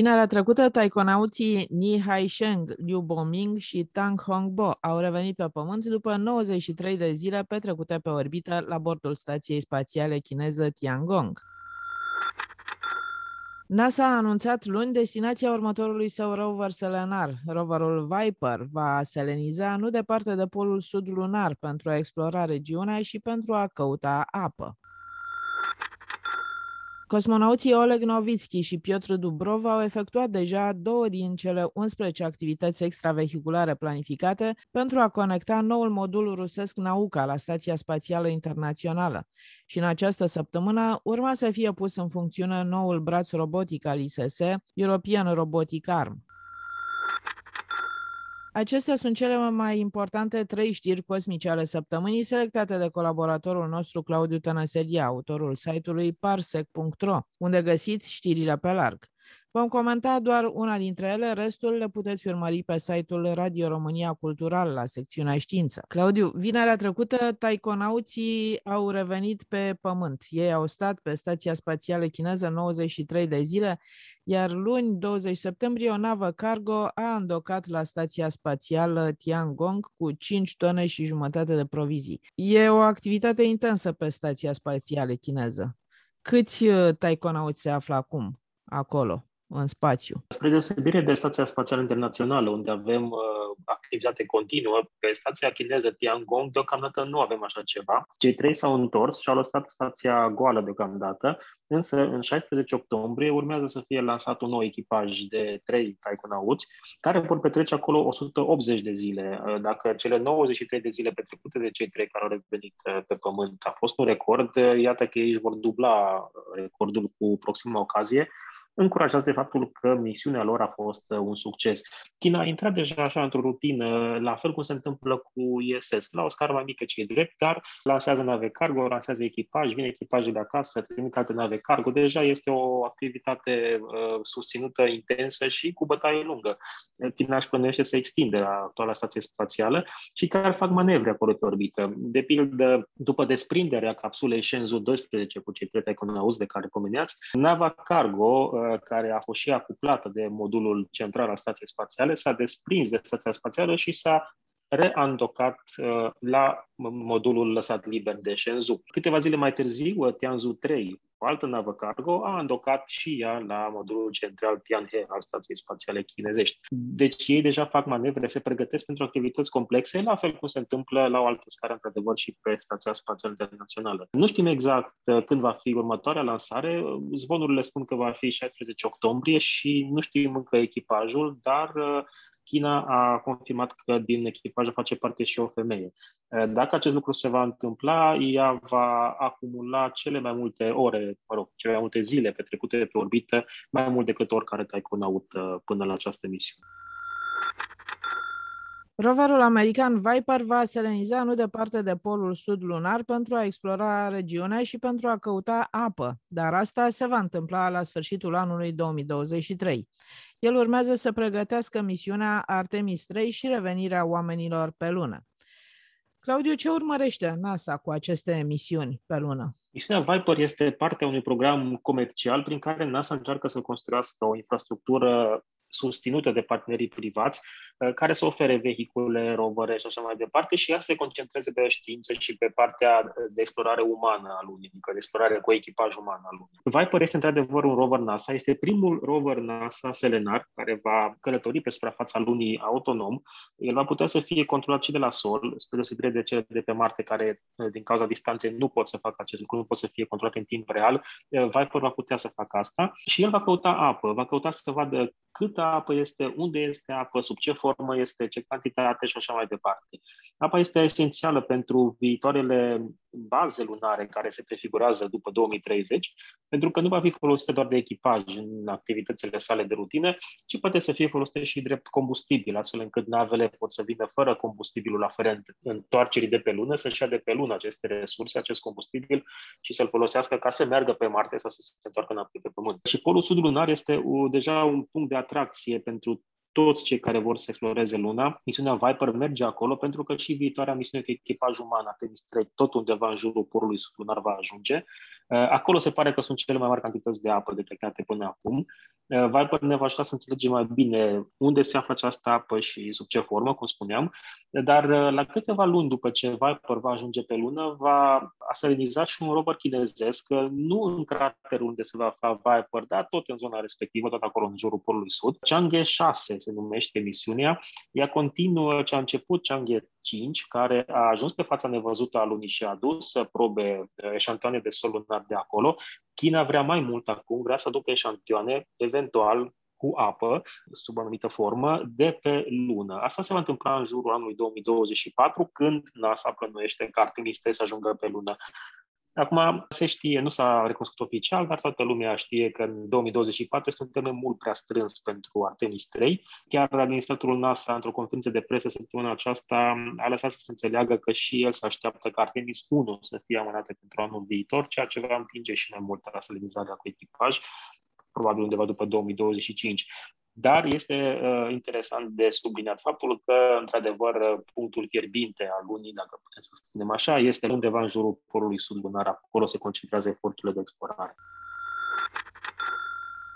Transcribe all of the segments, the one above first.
Vinerea trecută, taikonauții Ni Haisheng, Liu Boming și Tang Hongbo au revenit pe Pământ după 93 de zile petrecute pe orbită la bordul stației spațiale chineză Tiangong. NASA a anunțat luni destinația următorului său rover selenar. Roverul Viper va seleniza nu departe de polul sud lunar pentru a explora regiunea și pentru a căuta apă. Cosmonauții Oleg Novitski și Piotr Dubrov au efectuat deja două din cele 11 activități extravehiculare planificate pentru a conecta noul modul rusesc Nauka la Stația Spațială Internațională. Și în această săptămână urma să fie pus în funcțiune noul braț robotic al ISS, European Robotic Arm. Acestea sunt cele mai importante trei știri cosmice ale săptămânii selectate de colaboratorul nostru Claudiu Tănăselia, autorul site-ului parsec.ro, unde găsiți știrile pe larg. Vom comenta doar una dintre ele, restul le puteți urmări pe site-ul Radio România Cultural la secțiunea știință. Claudiu, vinerea trecută, taikonauții au revenit pe Pământ. Ei au stat pe Stația Spațială Chineză 93 de zile, iar luni, 20 septembrie, o navă cargo a îndocat la Stația Spațială Tiangong cu 5 tone și jumătate de provizii. E o activitate intensă pe Stația Spațială Chineză. Câți uh, taikonauți se află acum acolo? În spațiu. Spre deosebire de Stația Spațială Internațională, unde avem uh, activitate continuă, pe stația chineză Tiangong deocamdată nu avem așa ceva. Cei trei s-au întors și au lăsat stația goală deocamdată, însă în 16 octombrie urmează să fie lansat un nou echipaj de trei taikonauți care vor petrece acolo 180 de zile. Uh, dacă cele 93 de zile petrecute de cei trei care au revenit uh, pe pământ a fost un record, uh, iată că ei își vor dubla recordul cu proxima ocazie încurajați de faptul că misiunea lor a fost uh, un succes. China a intrat deja așa într-o rutină, la fel cum se întâmplă cu ISS, la o scară mai mică ce e drept, dar lansează nave cargo, lansează echipaj, vine echipajul de acasă, trimite alte nave cargo. Deja este o activitate uh, susținută, intensă și cu bătaie lungă. China își plănește să extinde actuala stație spațială și care fac manevre acolo pe orbită. De pildă, după desprinderea capsulei Shenzhou 12 cu cei trei econauți de care pomeneați, nava cargo uh, care a fost și acuplată de modulul central al stației spațiale, s-a desprins de stația spațială și s-a reandocat uh, la modulul lăsat liber de Shenzhou. Câteva zile mai târziu, Tianzhou 3, o altă navă cargo, a îndocat și ea la modulul central Tianhe al stației spațiale chinezești. Deci ei deja fac manevre, se pregătesc pentru activități complexe, la fel cum se întâmplă la o altă scară, într-adevăr, și pe Stația Spațială Internațională. Nu știm exact uh, când va fi următoarea lansare, zvonurile spun că va fi 16 octombrie și nu știm încă echipajul, dar uh, China a confirmat că din echipaj face parte și o femeie. Dacă acest lucru se va întâmpla, ea va acumula cele mai multe ore, mă rog, cele mai multe zile petrecute pe orbită, mai mult decât oricare taiconaut până la această misiune. Roverul american Viper va seleniza nu departe de polul sud lunar pentru a explora regiunea și pentru a căuta apă, dar asta se va întâmpla la sfârșitul anului 2023. El urmează să pregătească misiunea Artemis 3 și revenirea oamenilor pe lună. Claudiu, ce urmărește NASA cu aceste misiuni pe lună? Misiunea Viper este partea unui program comercial prin care NASA încearcă să construiască o infrastructură susținută de partenerii privați, uh, care să ofere vehicule, rovere și așa mai departe și ea să se concentreze pe știință și pe partea de explorare umană a Lunii, adică de explorare cu echipaj uman al Lunii. Viper este într-adevăr un rover NASA, este primul rover NASA selenar care va călători pe suprafața Lunii autonom. El va putea să fie controlat și de la sol, spre deosebire de cele de pe Marte, care uh, din cauza distanței nu pot să facă acest lucru, nu pot să fie controlate în timp real. Uh, Viper va putea să facă asta și el va căuta apă, va căuta să vadă cât apă este, unde este apă, sub ce formă formă este, ce cantitate și așa mai departe. Apa este esențială pentru viitoarele baze lunare care se prefigurează după 2030, pentru că nu va fi folosită doar de echipaj în activitățile sale de rutină, ci poate să fie folosită și drept combustibil, astfel încât navele pot să vină fără combustibilul aferent întoarcerii de pe lună, să-și ia de pe lună aceste resurse, acest combustibil și să-l folosească ca să meargă pe Marte sau să se întoarcă înapoi pe Pământ. Și polul sud lunar este deja un punct de atracție pentru toți cei care vor să exploreze Luna. Misiunea Viper merge acolo pentru că și viitoarea misiune cu echipaj uman, Artemis 3, tot undeva în jurul porului sublunar va ajunge. Uh, acolo se pare că sunt cele mai mari cantități de apă detectate până acum. Uh, Viper ne va ajuta să înțelegem mai bine unde se află această apă și sub ce formă, cum spuneam, dar uh, la câteva luni după ce Viper va ajunge pe lună, va asaliniza și un rover chinezesc, nu în craterul unde se va afla Viper, dar tot în zona respectivă, tot acolo în jurul polului sud. Chang'e 6 se numește misiunea. Ea continuă ce a început Chang'e 5, care a ajuns pe fața nevăzută a lunii și a adus probe, eșantioane de sol lunar de acolo. China vrea mai mult acum, vrea să aducă eșantioane, eventual cu apă, sub o anumită formă, de pe lună. Asta se va întâmpla în jurul anului 2024, când NASA plănuiește ca Artemis să ajungă pe lună. Acum se știe, nu s-a recunoscut oficial, dar toată lumea știe că în 2024 este un termen mult prea strâns pentru Artemis 3. Chiar administratorul NASA, într-o conferință de presă săptămâna aceasta, a lăsat să se înțeleagă că și el se așteaptă ca Artemis 1 să fie amânată pentru anul viitor, ceea ce va împinge și mai mult la salinizarea cu echipaj, probabil undeva după 2025. Dar este uh, interesant de subliniat faptul că, într-adevăr, punctul fierbinte al lunii, dacă putem să spunem așa, este undeva în jurul polului sud lunar. Acolo se concentrează eforturile de explorare.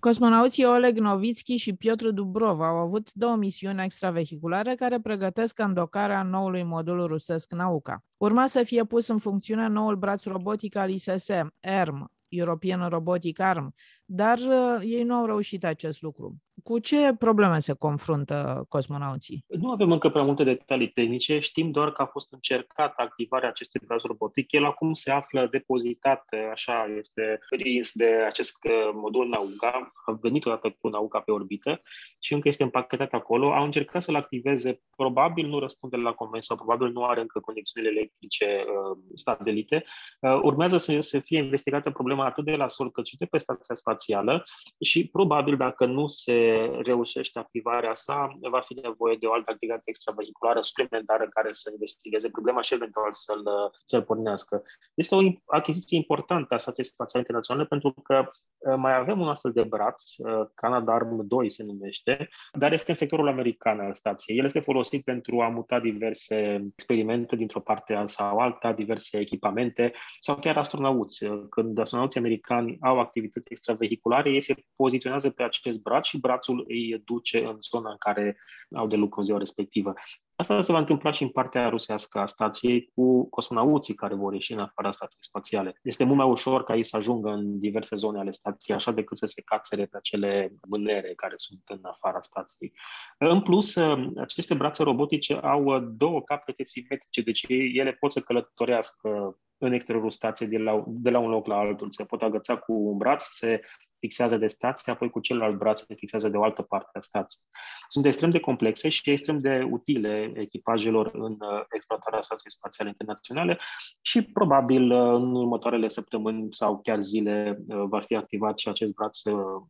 Cosmonauții Oleg Novitski și Piotr Dubrov au avut două misiuni extravehiculare care pregătesc îndocarea noului modul rusesc Nauca. Urma să fie pus în funcțiune noul braț robotic al ISS, ERM, European Robotic Arm, dar uh, ei nu au reușit acest lucru. Cu ce probleme se confruntă cosmonauții? Nu avem încă prea multe detalii tehnice, știm doar că a fost încercată activarea acestui braț robotic. El acum se află depozitat, așa este prins de acest uh, modul Nauka, a venit odată cu Nauka pe orbită și încă este împachetat acolo. Au încercat să-l activeze, probabil nu răspunde la convenție sau probabil nu are încă conexiunile electrice uh, stabilite. Uh, urmează să, să fie investigată problema atât de la sol cât și de pe stația spațială și probabil dacă nu se reușește activarea sa, va fi nevoie de o altă activitate extravehiculară suplimentară care să investigeze problema și eventual să-l, să-l pornească. Este o achiziție importantă a Stației Spațiale Internaționale pentru că uh, mai avem un astfel de braț, uh, Canada Arm 2 se numește, dar este în sectorul american al stației. El este folosit pentru a muta diverse experimente dintr-o parte sau alta, diverse echipamente sau chiar astronauți. Când astronauții americani au activități extravehiculare, ei se poziționează pe acest braț și braț brațul îi duce în zona în care au de lucru în ziua respectivă. Asta se va întâmpla și în partea rusească a stației cu cosmonauții care vor ieși în afara stației spațiale. Este mult mai ușor ca ei să ajungă în diverse zone ale stației, așa decât să se cațere pe acele mânere care sunt în afara stației. În plus, aceste brațe robotice au două capete simetrice, deci ele pot să călătorească în exteriorul stației de la, de la un loc la altul. Se pot agăța cu un braț, se fixează de stație, apoi cu celălalt braț se fixează de o altă parte a stației. Sunt extrem de complexe și extrem de utile echipajelor în uh, exploatarea stației spațiale internaționale și probabil uh, în următoarele săptămâni sau chiar zile uh, va fi activat și acest braț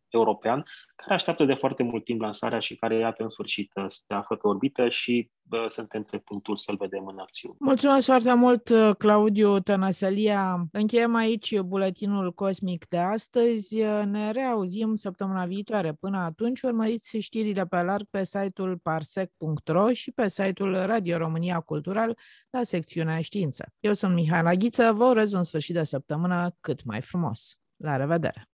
european, care așteaptă de foarte mult timp lansarea și care, iată, în sfârșit se află pe orbită și suntem pe punctul să-l vedem în acțiune. Mulțumesc foarte mult, Claudiu Tănăsălia. Încheiem aici buletinul cosmic de astăzi. Ne reauzim săptămâna viitoare. Până atunci, urmăriți știrile pe larg pe site-ul parsec.ro și pe site-ul Radio România Cultural la secțiunea știință. Eu sunt Mihai Laghiță, vă urez un sfârșit de săptămână cât mai frumos. La revedere!